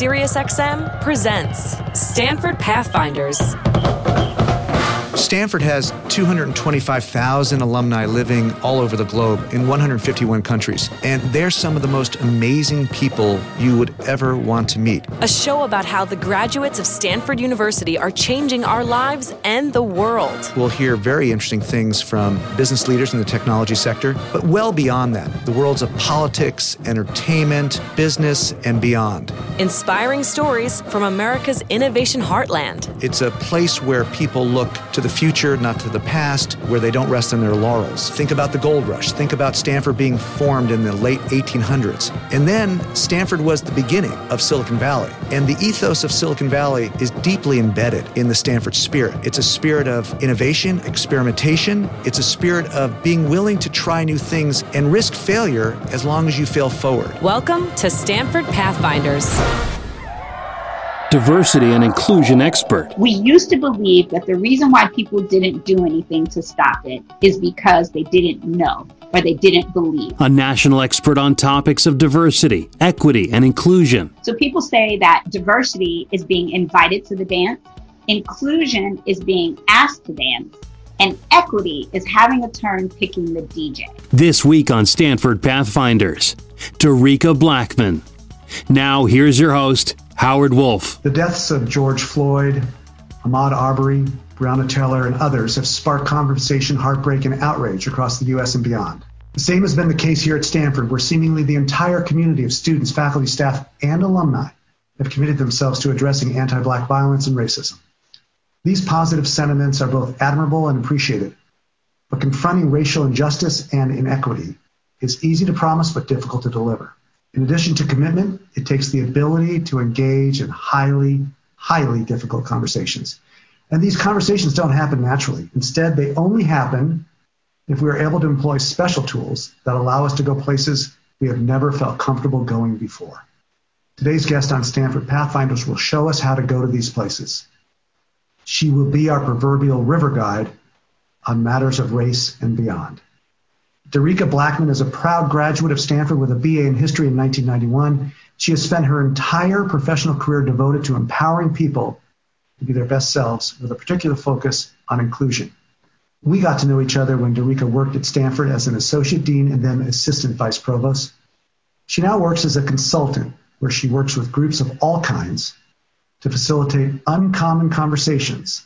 SiriusXM presents Stanford Pathfinders. Stanford has 225,000 alumni living all over the globe in 151 countries, and they're some of the most amazing people you would ever want to meet. A show about how the graduates of Stanford University are changing our lives and the world. We'll hear very interesting things from business leaders in the technology sector, but well beyond that, the worlds of politics, entertainment, business, and beyond. Inspiring stories from America's innovation heartland. It's a place where people look to the future, not to the past, where they don't rest on their laurels. Think about the gold rush. Think about Stanford being formed in the late 1800s. And then Stanford was the beginning of Silicon Valley. And the ethos of Silicon Valley is deeply embedded in the Stanford spirit. It's a spirit of innovation, experimentation. It's a spirit of being willing to try new things and risk failure as long as you fail forward. Welcome to Stanford Pathfinders diversity and inclusion expert. We used to believe that the reason why people didn't do anything to stop it is because they didn't know or they didn't believe. A national expert on topics of diversity, equity, and inclusion. So people say that diversity is being invited to the dance, inclusion is being asked to dance. And equity is having a turn picking the DJ. This week on Stanford Pathfinders, Dereca Blackmon. Now, here's your host, Howard Wolf. The deaths of George Floyd, Ahmaud Arbery, Breonna Taylor, and others have sparked conversation, heartbreak, and outrage across the U.S. and beyond. The same has been the case here at Stanford, where seemingly the entire community of students, faculty, staff, and alumni have committed themselves to addressing anti black violence and racism. These positive sentiments are both admirable and appreciated, but confronting racial injustice and inequity is easy to promise but difficult to deliver. In addition to commitment, it takes the ability to engage in highly, highly difficult conversations. And these conversations don't happen naturally. Instead, they only happen if we are able to employ special tools that allow us to go places we have never felt comfortable going before. Today's guest on Stanford Pathfinders will show us how to go to these places. She will be our proverbial river guide on matters of race and beyond. Dereca Blackmon is a proud graduate of Stanford with a BA in history in 1991. She has spent her entire professional career devoted to empowering people to be their best selves with a particular focus on inclusion. We got to know each other when Dereca worked at Stanford as an associate dean and then assistant vice provost. She now works as a consultant where she works with groups of all kinds to facilitate uncommon conversations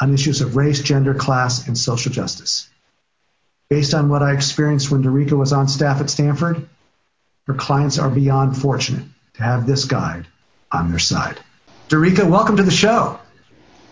on issues of race, gender, class, and social justice. Based on what I experienced when Dereca was on staff at Stanford, her clients are beyond fortunate to have this guide on their side. Dereca, welcome to the show.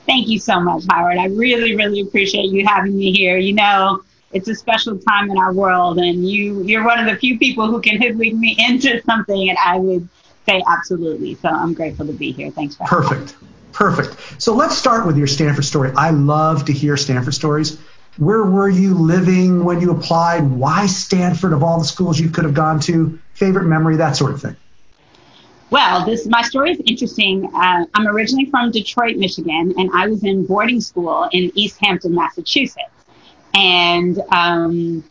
Thank you so much, Howard. I really, really appreciate you having me here. You know, it's a special time in our world, and you you're one of the few people who can hoodwink me into something, and I would say absolutely. So I'm grateful to be here. Thanks for perfect, perfect. So let's start with your Stanford story. I love to hear Stanford stories where were you living when you applied? Why Stanford of all the schools you could have gone to? Favorite memory, that sort of thing. Well, this my story is interesting. Uh, I'm originally from Detroit, Michigan, and I was in boarding school in East Hampton, Massachusetts. And um,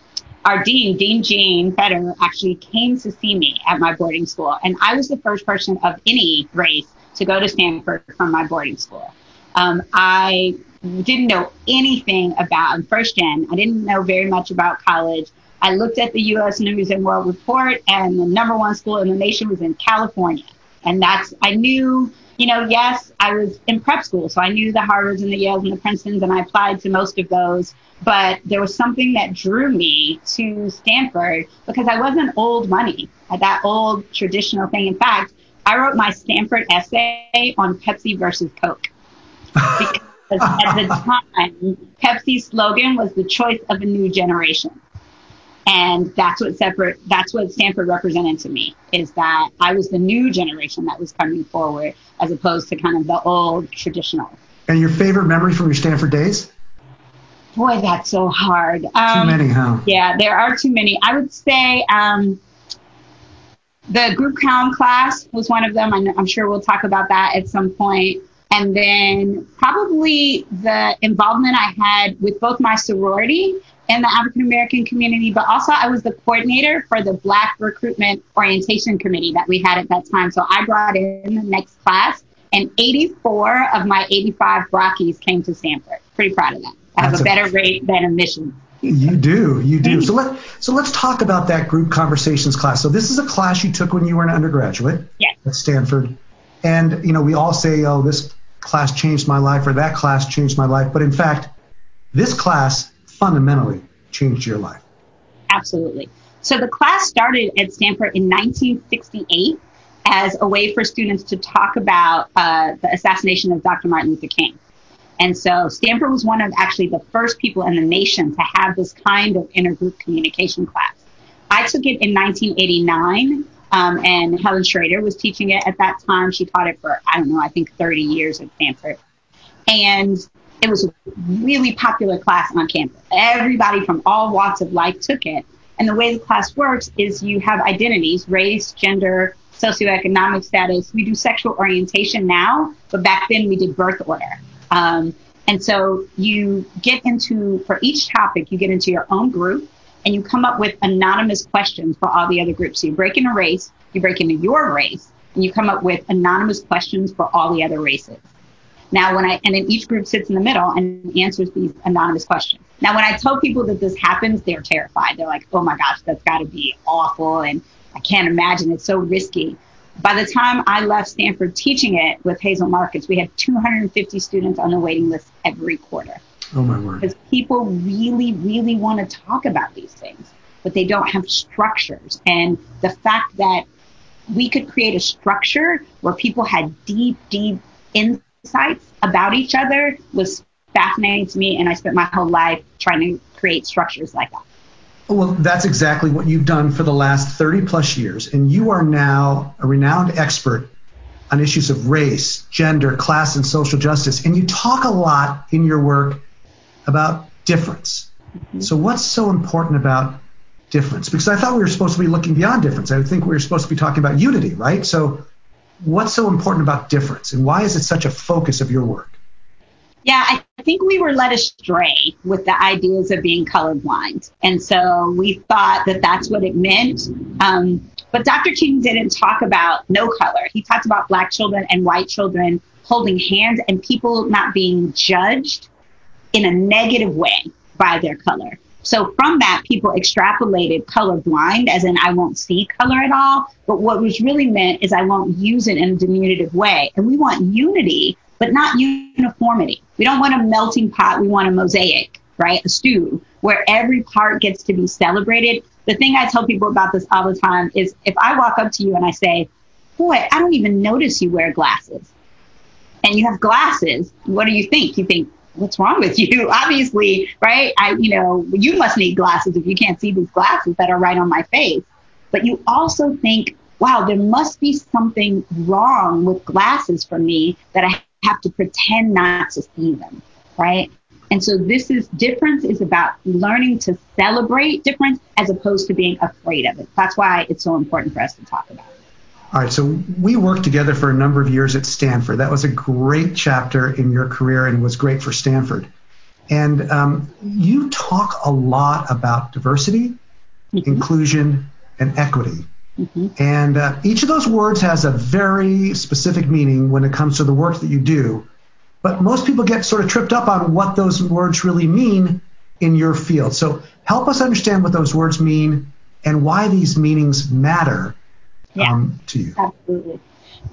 our dean, Dean Jean Fetter, actually came to see me at my boarding school, and I was the first person of any race to go to Stanford from my boarding school. Um, I didn't know anything about first gen. I didn't know very much about college. I looked at the U.S. News and World Report, and the number one school in the nation was in California. And that's, I knew, you know, yes, I was in prep school, so I knew the Harvards and the Yales and the Princetons, and I applied to most of those. But there was something that drew me to Stanford because I wasn't old money, that old traditional thing. In fact, I wrote my Stanford essay on Pepsi versus Coke. Because at the time, Pepsi's slogan was the choice of a new generation. And that's what separate that's what Stanford represented to me is that I was the new generation that was coming forward as opposed to kind of the old traditional. And your favorite memory from your Stanford days? Boy, that's so hard. Um, too many, huh? Yeah, there are too many. I would say um, the group count class was one of them. I'm, I'm sure we'll talk about that at some point. And then probably the involvement I had with both my sorority and the African American community, but also I was the coordinator for the Black Recruitment Orientation Committee that we had at that time. So I brought in the next class, and 84 of my 85 Brockies came to Stanford. Pretty proud of that. I have That's a better a- rate than admissions. You do, you do. So let so let's talk about that group conversations class. So this is a class you took when you were an undergraduate yes. at Stanford, and you know we all say, oh, this class changed my life or that class changed my life, but in fact, this class fundamentally changed your life. Absolutely. So the class started at Stanford in 1968 as a way for students to talk about uh, the assassination of Dr. Martin Luther King. And so Stanford was one of actually the first people in the nation to have this kind of intergroup communication class. I took it in 1989, um, and Helen Schrader was teaching it at that time. She taught it for, I don't know, I think 30 years at Stanford. And it was a really popular class on campus. Everybody from all walks of life took it. And the way the class works is you have identities, race, gender, socioeconomic status. We do sexual orientation now, but back then we did birth order. Um, and so you get into, for each topic, you get into your own group and you come up with anonymous questions for all the other groups. So you break into race, you break into your race, and you come up with anonymous questions for all the other races. Now, when I, and then each group sits in the middle and answers these anonymous questions. Now, when I tell people that this happens, they're terrified. They're like, oh my gosh, that's got to be awful. And I can't imagine. It's so risky. By the time I left Stanford teaching it with Hazel Markus, we had 250 students on the waiting list every quarter. Oh my word. Because people really, really want to talk about these things, but they don't have structures. And the fact that we could create a structure where people had deep, deep insights about each other was fascinating to me. And I spent my whole life trying to create structures like that. Oh, well, that's exactly what you've done for the last 30 plus years. And you are now a renowned expert on issues of race, gender, class, and social justice. And you talk a lot in your work about difference. Mm-hmm. So, what's so important about difference? Because I thought we were supposed to be looking beyond difference. I think we were supposed to be talking about unity, right? So, what's so important about difference? And why is it such a focus of your work? Yeah, I think we were led astray with the ideas of being colorblind. And so we thought that that's what it meant. Um, but Dr. King didn't talk about no color. He talked about black children and white children holding hands and people not being judged in a negative way by their color. So from that, people extrapolated colorblind, as in I won't see color at all. But what was really meant is I won't use it in a diminutive way. And we want unity but not uniformity. We don't want a melting pot. We want a mosaic, right? A stew where every part gets to be celebrated. The thing I tell people about this all the time is if I walk up to you and I say, boy, I don't even notice you wear glasses and you have glasses. What do you think? You think, what's wrong with you? Obviously, right? I, you know, you must need glasses if you can't see these glasses that are right on my face. But you also think, wow, there must be something wrong with glasses for me that I have to pretend not to see them, right? And so this is difference is about learning to celebrate difference as opposed to being afraid of it. That's why it's so important for us to talk about. All right, so we worked together for a number of years at Stanford. That was a great chapter in your career and was great for Stanford. And um, you talk a lot about diversity, mm-hmm. inclusion, and equity. Mm-hmm. And uh, each of those words has a very specific meaning when it comes to the work that you do. But most people get sort of tripped up on what those words really mean in your field. So help us understand what those words mean and why these meanings matter yeah, um, to you. Absolutely.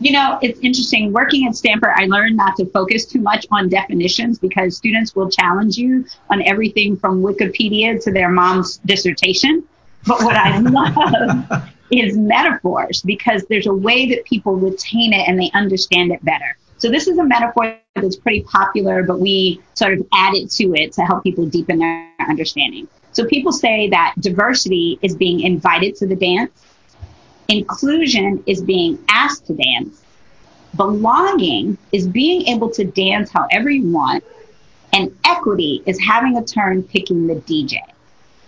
You know, it's interesting. Working at Stanford, I learned not to focus too much on definitions because students will challenge you on everything from Wikipedia to their mom's dissertation. But what I love is metaphors because there's a way that people retain it and they understand it better. So this is a metaphor that's pretty popular, but we sort of added to it to help people deepen their understanding. So people say that diversity is being invited to the dance, inclusion is being asked to dance, belonging is being able to dance however you want, and equity is having a turn picking the DJ.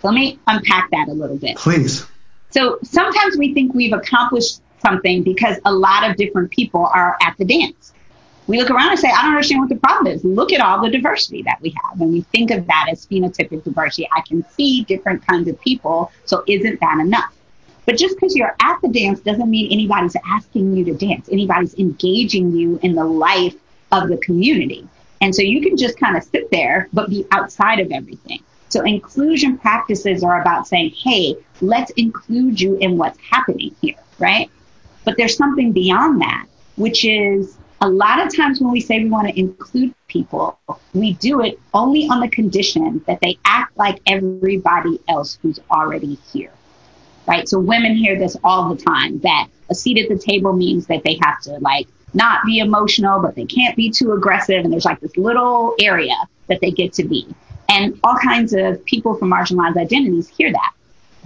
So let me unpack that a little bit. Please. So sometimes we think we've accomplished something because a lot of different people are at the dance. we look around and say, I don't understand what the problem is. Look at all the diversity that we have. And we think of that as phenotypic diversity. I can see different kinds of people. So isn't that enough? But just because you're at the dance doesn't mean anybody's asking you to dance. Anybody's engaging you in the life of the community. And so you can just kind of sit there, but be outside of everything. So inclusion practices are about saying, hey, let's include you in what's happening here, right? But there's something beyond that, which is a lot of times when we say we want to include people, we do it only on the condition that they act like everybody else who's already here. Right? So women hear this all the time that a seat at the table means that they have to like not be emotional, but they can't be too aggressive. And there's like this little area that they get to be. And all kinds of people from marginalized identities hear that.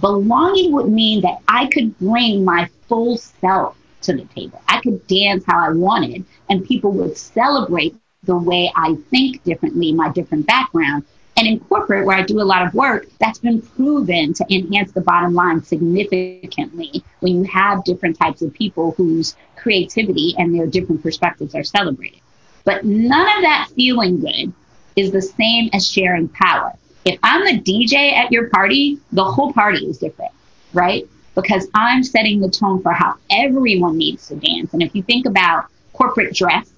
Belonging would mean that I could bring my full self to the table. I could dance how I wanted, and people would celebrate the way I think differently, my different background. And in corporate, where I do a lot of work, that's been proven to enhance the bottom line significantly when you have different types of people whose creativity and their different perspectives are celebrated. But none of that feeling good is the same as sharing power. If I'm the DJ at your party, the whole party is different, right? Because I'm setting the tone for how everyone needs to dance. And if you think about corporate dress,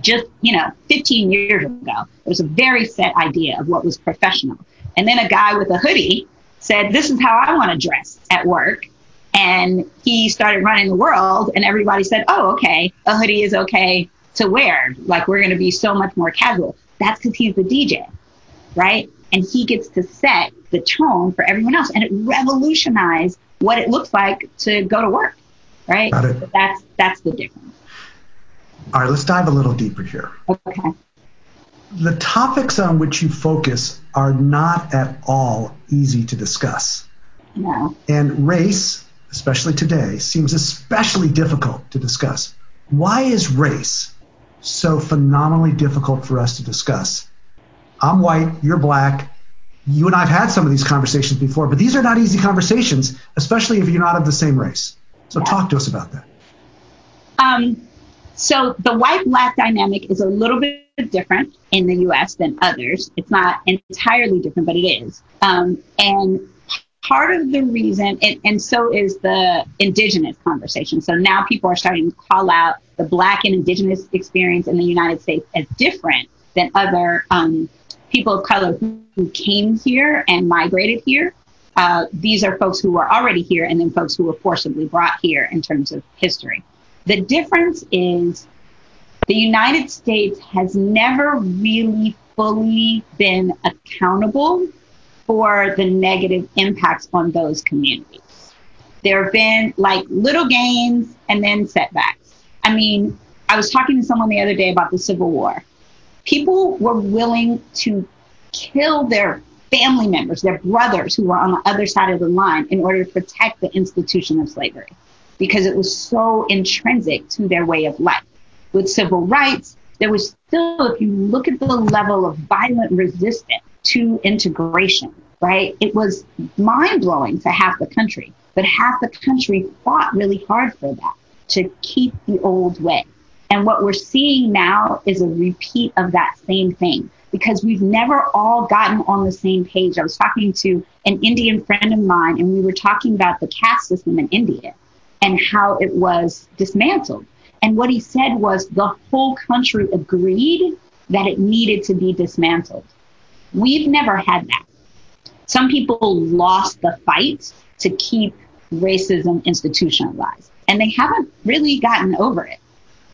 just, you know, 15 years ago, there was a very set idea of what was professional. And then a guy with a hoodie said, This is how I want to dress at work. And he started running the world, and everybody said, Oh, okay, a hoodie is okay to wear. Like, we're going to be so much more casual. That's because he's the DJ, right? And he gets to set the tone for everyone else. And it revolutionized what it looks like to go to work, right? That's, that's the difference. All right, let's dive a little deeper here. Okay. The topics on which you focus are not at all easy to discuss. No. And race, especially today, seems especially difficult to discuss. Why is race so phenomenally difficult for us to discuss? I'm white, you're black. You and I have had some of these conversations before, but these are not easy conversations, especially if you're not of the same race. So yeah. talk to us about that. Um, so the white black dynamic is a little bit different in the US than others. It's not entirely different, but it is. Um, and part of the reason, and, and so is the indigenous conversation. So now people are starting to call out the black and indigenous experience in the United States as different than other um, people of color who, came here and migrated here. Uh, these are folks who were already here and then folks who were forcibly brought here in terms of history. The difference is the United States has never really fully been accountable for the negative impacts on those communities. There have been like little gains and then setbacks. I mean, I was talking to someone the other day about the Civil War. People were willing to kill their family members, their brothers who were on the other side of the line in order to protect the institution of slavery because it was so intrinsic to their way of life. With civil rights, there was still, if you look at the level of violent resistance to integration, right? It was mind blowing to half the country, but half the country fought really hard for that to keep the old way. And what we're seeing now is a repeat of that same thing because we've never all gotten on the same page. I was talking to an Indian friend of mine and we were talking about the caste system in India and how it was dismantled. And what he said was the whole country agreed that it needed to be dismantled. We've never had that. Some people lost the fight to keep racism institutionalized, and they haven't really gotten over it.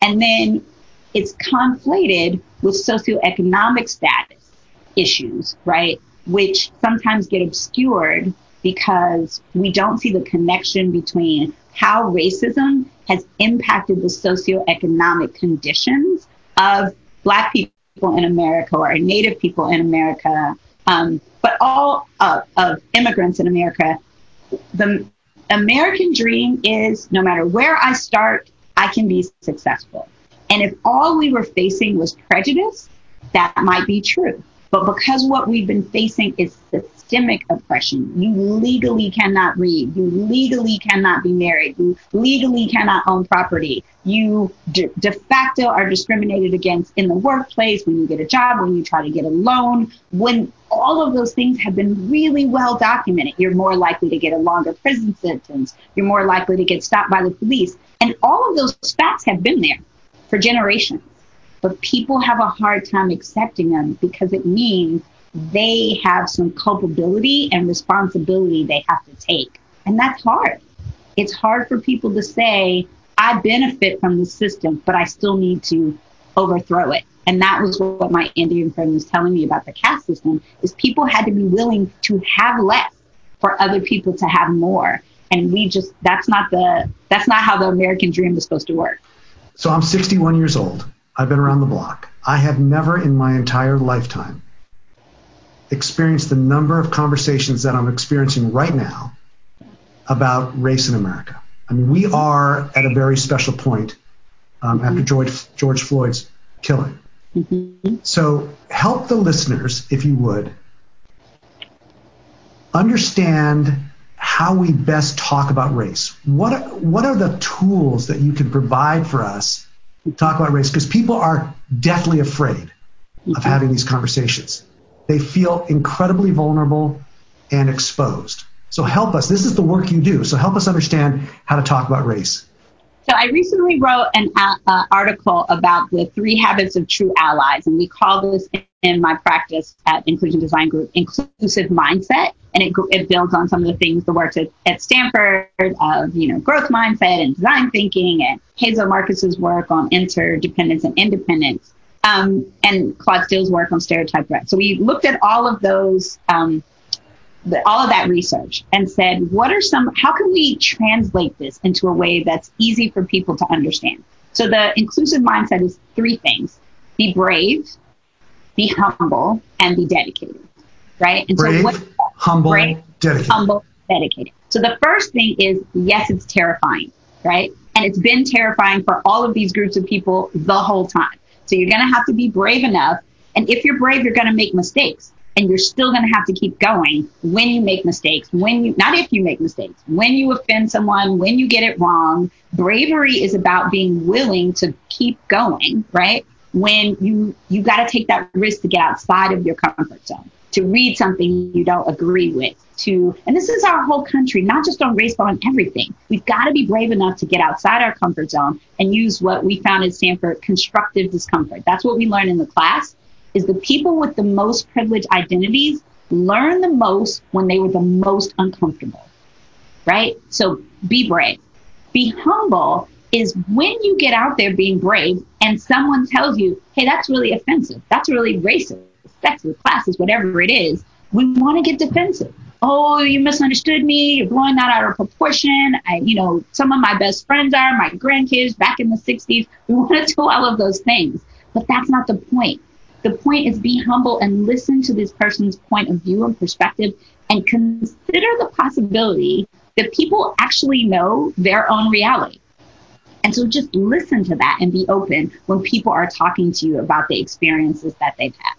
And then it's conflated with socioeconomic status issues, right? Which sometimes get obscured because we don't see the connection between how racism has impacted the socioeconomic conditions of Black people in America or Native people in America, um, but all uh, of immigrants in America. The American dream is no matter where I start, I can be successful. And if all we were facing was prejudice, that might be true. But because what we've been facing is systemic oppression, you legally cannot read, you legally cannot be married, you legally cannot own property, you de, de, facto are discriminated against in the workplace, when you get a job, when you try to get a loan, when all of those things have been really well documented. You're more likely to get a longer prison sentence, you're more likely to get stopped by the police. And all of those facts have been there for generations. But people have a hard time accepting them because it means they have some culpability and responsibility they have to take. And that's hard. It's hard for people to say, I benefit from the system, but I still need to overthrow it. And that was what my Indian friend was telling me about the caste system is people had to be willing to have less for other people to have more. And we just that's not the that's not how the American dream is supposed to work. So I'm 61 years old. I've been around the block. I have never in my entire lifetime experienced the number of conversations that I'm experiencing right now about race in America. I mean, we are at a very special point um, after George, George Floyd's killing. Mm-hmm. So help the listeners, if you would, understand how we best talk about race. What, what are the tools that you can provide for us talk about race because people are deathly afraid of mm-hmm. having these conversations. They feel incredibly vulnerable and exposed. So help us. This is the work you do. So help us understand how to talk about race. So I recently wrote an uh, article about the three habits of true allies, and we call this in my practice at Inclusion Design Group inclusive mindset, and it, it builds on some of the things the work at, at Stanford of you know growth mindset and design thinking, and Hazel Markus's work on interdependence and independence, um, and Claude Steele's work on stereotype threat. So we looked at all of those um, the, all of that research and said, what are some, how can we translate this into a way that's easy for people to understand? So the inclusive mindset is three things be brave, be humble, and be dedicated. Right? And brave, so what humble, brave, dedicated. humble, dedicated. So the first thing is yes, it's terrifying, right? And it's been terrifying for all of these groups of people the whole time. So you're going to have to be brave enough. And if you're brave, you're going to make mistakes and you're still going to have to keep going when you make mistakes, when you, not if you make mistakes, when you offend someone, when you get it wrong. Bravery is about being willing to keep going, right? When you, you got to take that risk to get outside of your comfort zone, to read something you don't agree with, to, and this is our whole country, not just on race, but on everything. We've got to be brave enough to get outside our comfort zone and use what we found at Stanford constructive discomfort. That's what we learned in the class is the people with the most privileged identities learn the most when they were the most uncomfortable, right? So be brave. Be humble is when you get out there being brave and someone tells you, hey, that's really offensive. That's really racist, sexist, classist, whatever it is. We want to get defensive. Oh, you misunderstood me. You're blowing that out of proportion. I, you know, some of my best friends are my grandkids back in the 60s. We want to do all of those things. But that's not the point. The point is be humble and listen to this person's point of view and perspective and consider the possibility that people actually know their own reality. And so just listen to that and be open when people are talking to you about the experiences that they've had.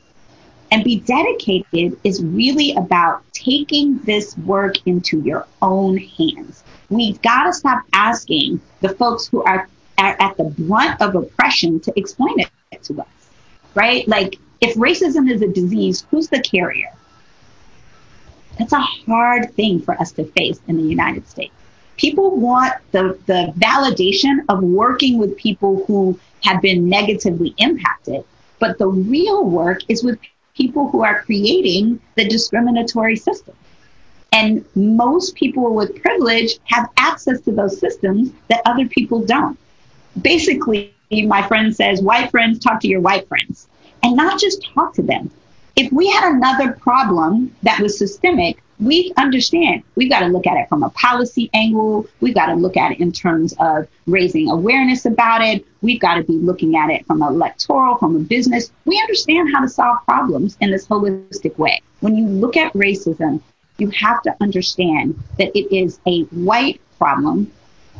And be dedicated is really about taking this work into your own hands. We've got to stop asking the folks who are at the brunt of oppression to explain it to us right? Like, if racism is a disease, who's the carrier? That's a hard thing for us to face in the United States. People want the, the validation of working with people who have been negatively impacted, but the real work is with people who are creating the discriminatory system. And most people with privilege have access to those systems that other people don't. Basically, my friend says, white friends talk to your white friends and not just talk to them. If we had another problem that was systemic, we understand we've got to look at it from a policy angle. We've got to look at it in terms of raising awareness about it. We've got to be looking at it from electoral, from a business. We understand how to solve problems in this holistic way. When you look at racism, you have to understand that it is a white problem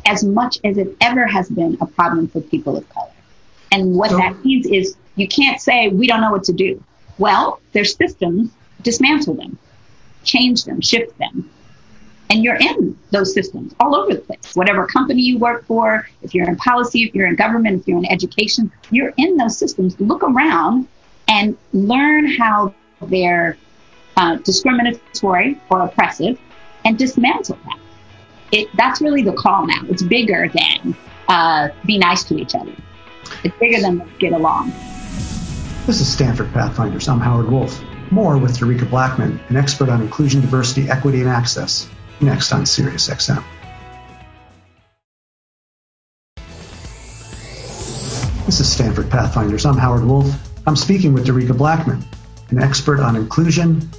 as much as it ever has been a problem for people of color. And what so, that means is you can't say we don't know what to do. Well, their systems, dismantle them, change them, shift them. And you're in those systems all over the place. Whatever company you work for, if you're in policy, if you're in government, if you're in education, you're in those systems. Look around and learn how they're uh, discriminatory or oppressive and dismantle that. It, that's really the call now. It's bigger than uh, be nice to each other. It's bigger than get along. This is Stanford Pathfinders. I'm Howard Wolf. More with Dereca Blackmon, an expert on inclusion, diversity, equity, and access. Next on SiriusXM. This is Stanford Pathfinders. I'm Howard Wolf. I'm speaking with Dereca Blackmon, an expert on inclusion,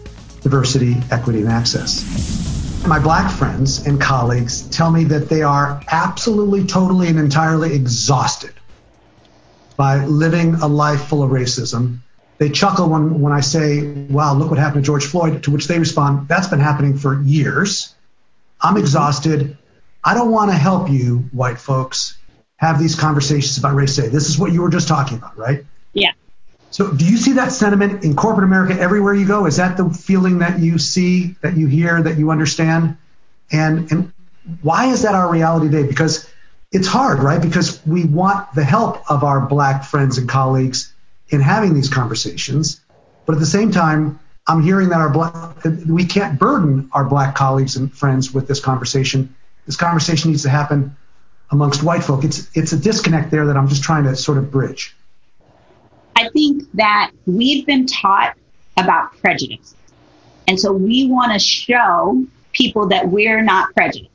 diversity, equity, and access. My black friends and colleagues tell me that they are absolutely, totally, and entirely exhausted by living a life full of racism. They chuckle when, when I say, wow, look what happened to George Floyd, to which they respond, that's been happening for years. I'm exhausted. I don't want to help you, white folks, have these conversations about race today. This is what you were just talking about, right? Yeah. So, do you see that sentiment in corporate America everywhere you go? Is that the feeling that you see, that you hear, that you understand? And and why is that our reality today? Because it's hard, right? Because we want the help of our black friends and colleagues in having these conversations, but at the same time, I'm hearing that our black, we can't burden our black colleagues and friends with this conversation. This conversation needs to happen amongst white folk. It's it's a disconnect there that I'm just trying to sort of bridge. I think that we've been taught about prejudice. And so we want to show people that we're not prejudiced.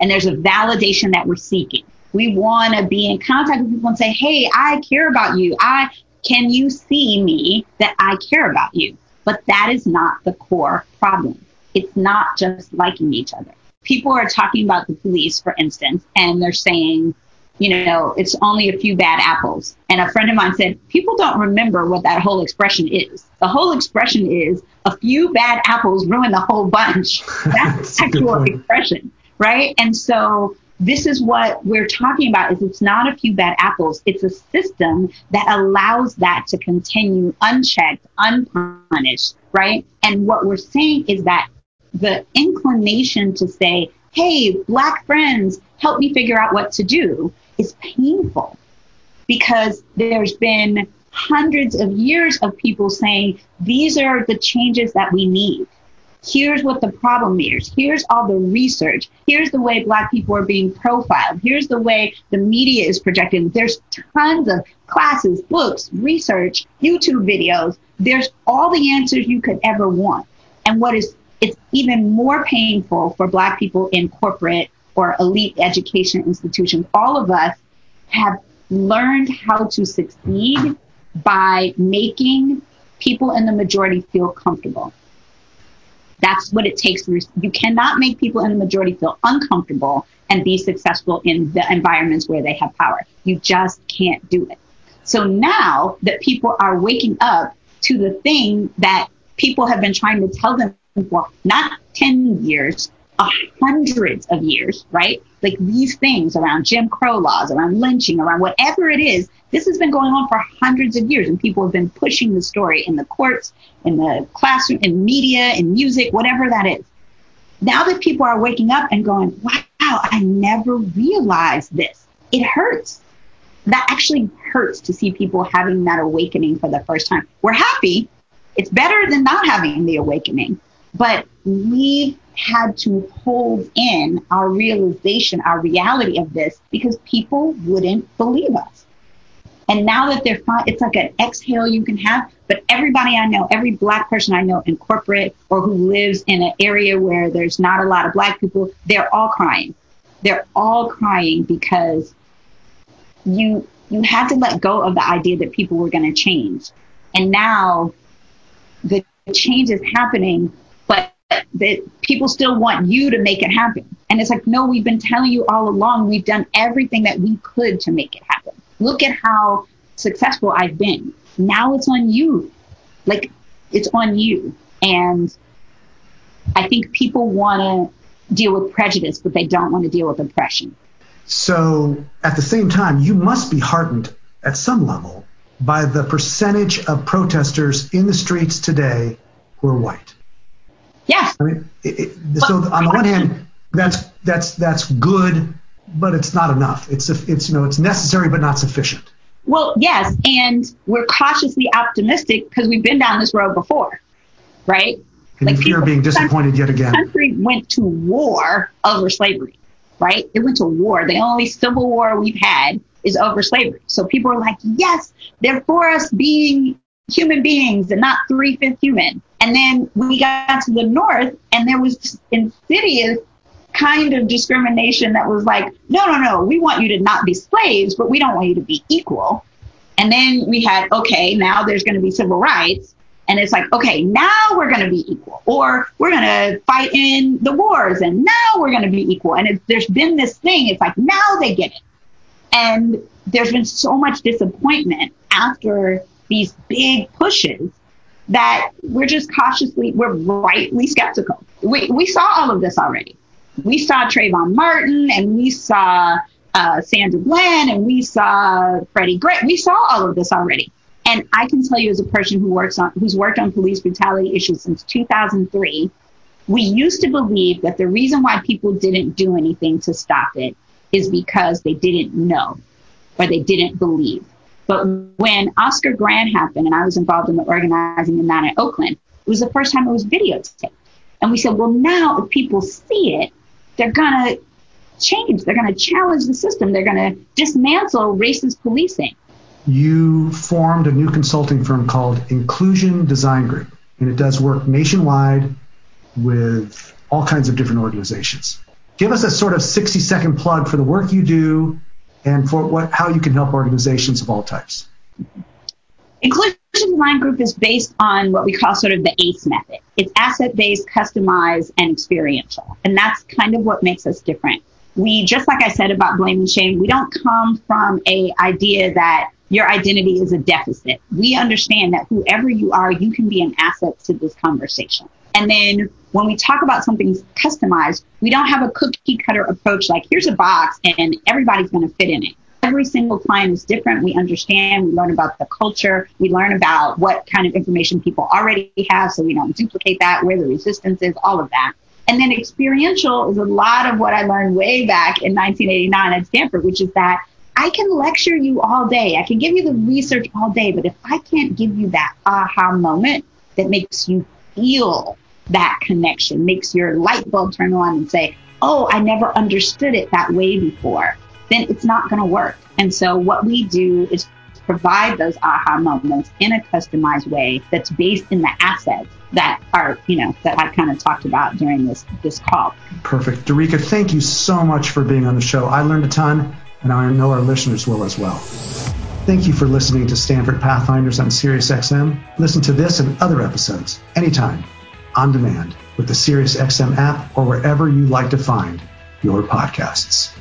And there's a validation that we're seeking. We want to be in contact with people and say, hey, I care about you. I can you see me that I care about you? But that is not the core problem. It's not just liking each other. People are talking about the police, for instance, and they're saying, you know, it's only a few bad apples. And a friend of mine said, people don't remember what that whole expression is. The whole expression is a few bad apples ruin the whole bunch. That's the actual expression, right? And so this is what we're talking about is it's not a few bad apples. It's a system that allows that to continue unchecked, unpunished, right? And what we're saying is that the inclination to say, hey, black friends, help me figure out what to do is painful because there's been hundreds of years of people saying these are the changes that we need. Here's what the problem is. Here's all the research. Here's the way Black people are being profiled. Here's the way the media is projected. There's tons of classes, books, research, YouTube videos. There's all the answers you could ever want. And what is it's even more painful for Black people in corporate or elite education institutions, all of us have learned how to succeed by making people in the majority feel comfortable. That's what it takes. You cannot make people in the majority feel uncomfortable and be successful in the environments where they have power. You just can't do it. So now that people are waking up to the thing that people have been trying to tell them for not 10 years, hundreds of years, right? Like these things around Jim Crow laws, around lynching, around whatever it is, this has been going on for hundreds of years, and people have been pushing the story in the courts, in the classroom, in media, in music, whatever that is. Now that people are waking up and going, wow, I never realized this. It hurts. That actually hurts to see people having that awakening for the first time. We're happy. It's better than not having the awakening. But we had to hold in our realization, our reality of this, because people wouldn't believe us. And now that they're fine, it's like an exhale you can have. But everybody I know, every black person I know in corporate or who lives in an area where there's not a lot of black people, they're all crying. They're all crying because you you had to let go of the idea that people were going to change. And now the change is happening, that people still want you to make it happen. And it's like, no, we've been telling you all along, we've done everything that we could to make it happen. Look at how successful I've been. Now it's on you. Like, it's on you. And I think people want to deal with prejudice, but they don't want to deal with oppression. So at the same time, you must be heartened at some level by the percentage of protesters in the streets today who are white. Yes. I mean, it, it, so on the one hand, that's that's that's good, but it's not enough. It's it's you know it's necessary but not sufficient. Well, yes, and we're cautiously optimistic because we've been down this road before, right? And like you fear being disappointed yet again. The country went to war over slavery, right? It went to war. The only civil war we've had is over slavery. So people are like, yes, they're for us being human beings and not three fifth human. And then we got to the north and there was this insidious kind of discrimination that was like, no, no, no, we want you to not be slaves, but we don't want you to be equal. And then we had, okay, now there's going to be civil rights. And it's like, okay, now we're going to be equal, or we're going to fight in the wars, and now we're going to be equal. And it, there's been this thing, it's like, now they get it. And there's been so much disappointment after these big pushes that we're just cautiously, we're rightly skeptical. We, we saw all of this already. We saw Trayvon Martin and we saw uh, Sandra Bland and we saw Freddie Gray. We saw all of this already. And I can tell you as a person who works on, who's worked on police brutality issues since 2003, we used to believe that the reason why people didn't do anything to stop it is because they didn't know or they didn't believe. But when Oscar Grant happened and I was involved in the organizing in that in Oakland, it was the first time it was videotaped. And we said, well, now if people see it, they're going to change. They're going to challenge the system. They're going to dismantle racist policing. You formed a new consulting firm called Inclusion Design Group, and it does work nationwide with all kinds of different organizations. Give us a sort of 60 second plug for the work you do and for what how you can help organizations of all types. Inclusion Design Group is based on what we call sort of the ACE method. It's asset based, customized, and experiential. And that's kind of what makes us different. We, just like I said about blame and shame, we don't come from a idea that your identity is a deficit. We understand that whoever you are, you can be an asset to this conversation. And then when we talk about something customized, we don't have a cookie cutter approach like here's a box and everybody's going to fit in it. Every single client is different. We understand, we learn about the culture, we learn about what kind of information people already have so we don't duplicate that, where the resistance is, all of that. And then experiential is a lot of what I learned way back in 1989 at Stanford, which is that I can lecture you all day. I can give you the research all day, but if I can't give you that aha moment that makes you feel that connection, makes your light bulb turn on and say, oh, I never understood it that way before, then it's not going to work. And so what we do is provide those aha moments in a customized way that's based in the assets that are, you know, that I kind of talked about during this this call. Perfect. Dereca, thank you so much for being on the show. I learned a ton, and I know our listeners will as well. Thank you for listening to Stanford Pathfinders on SiriusXM. Listen to this and other episodes anytime, on demand, with the SiriusXM app or wherever you like to find your podcasts.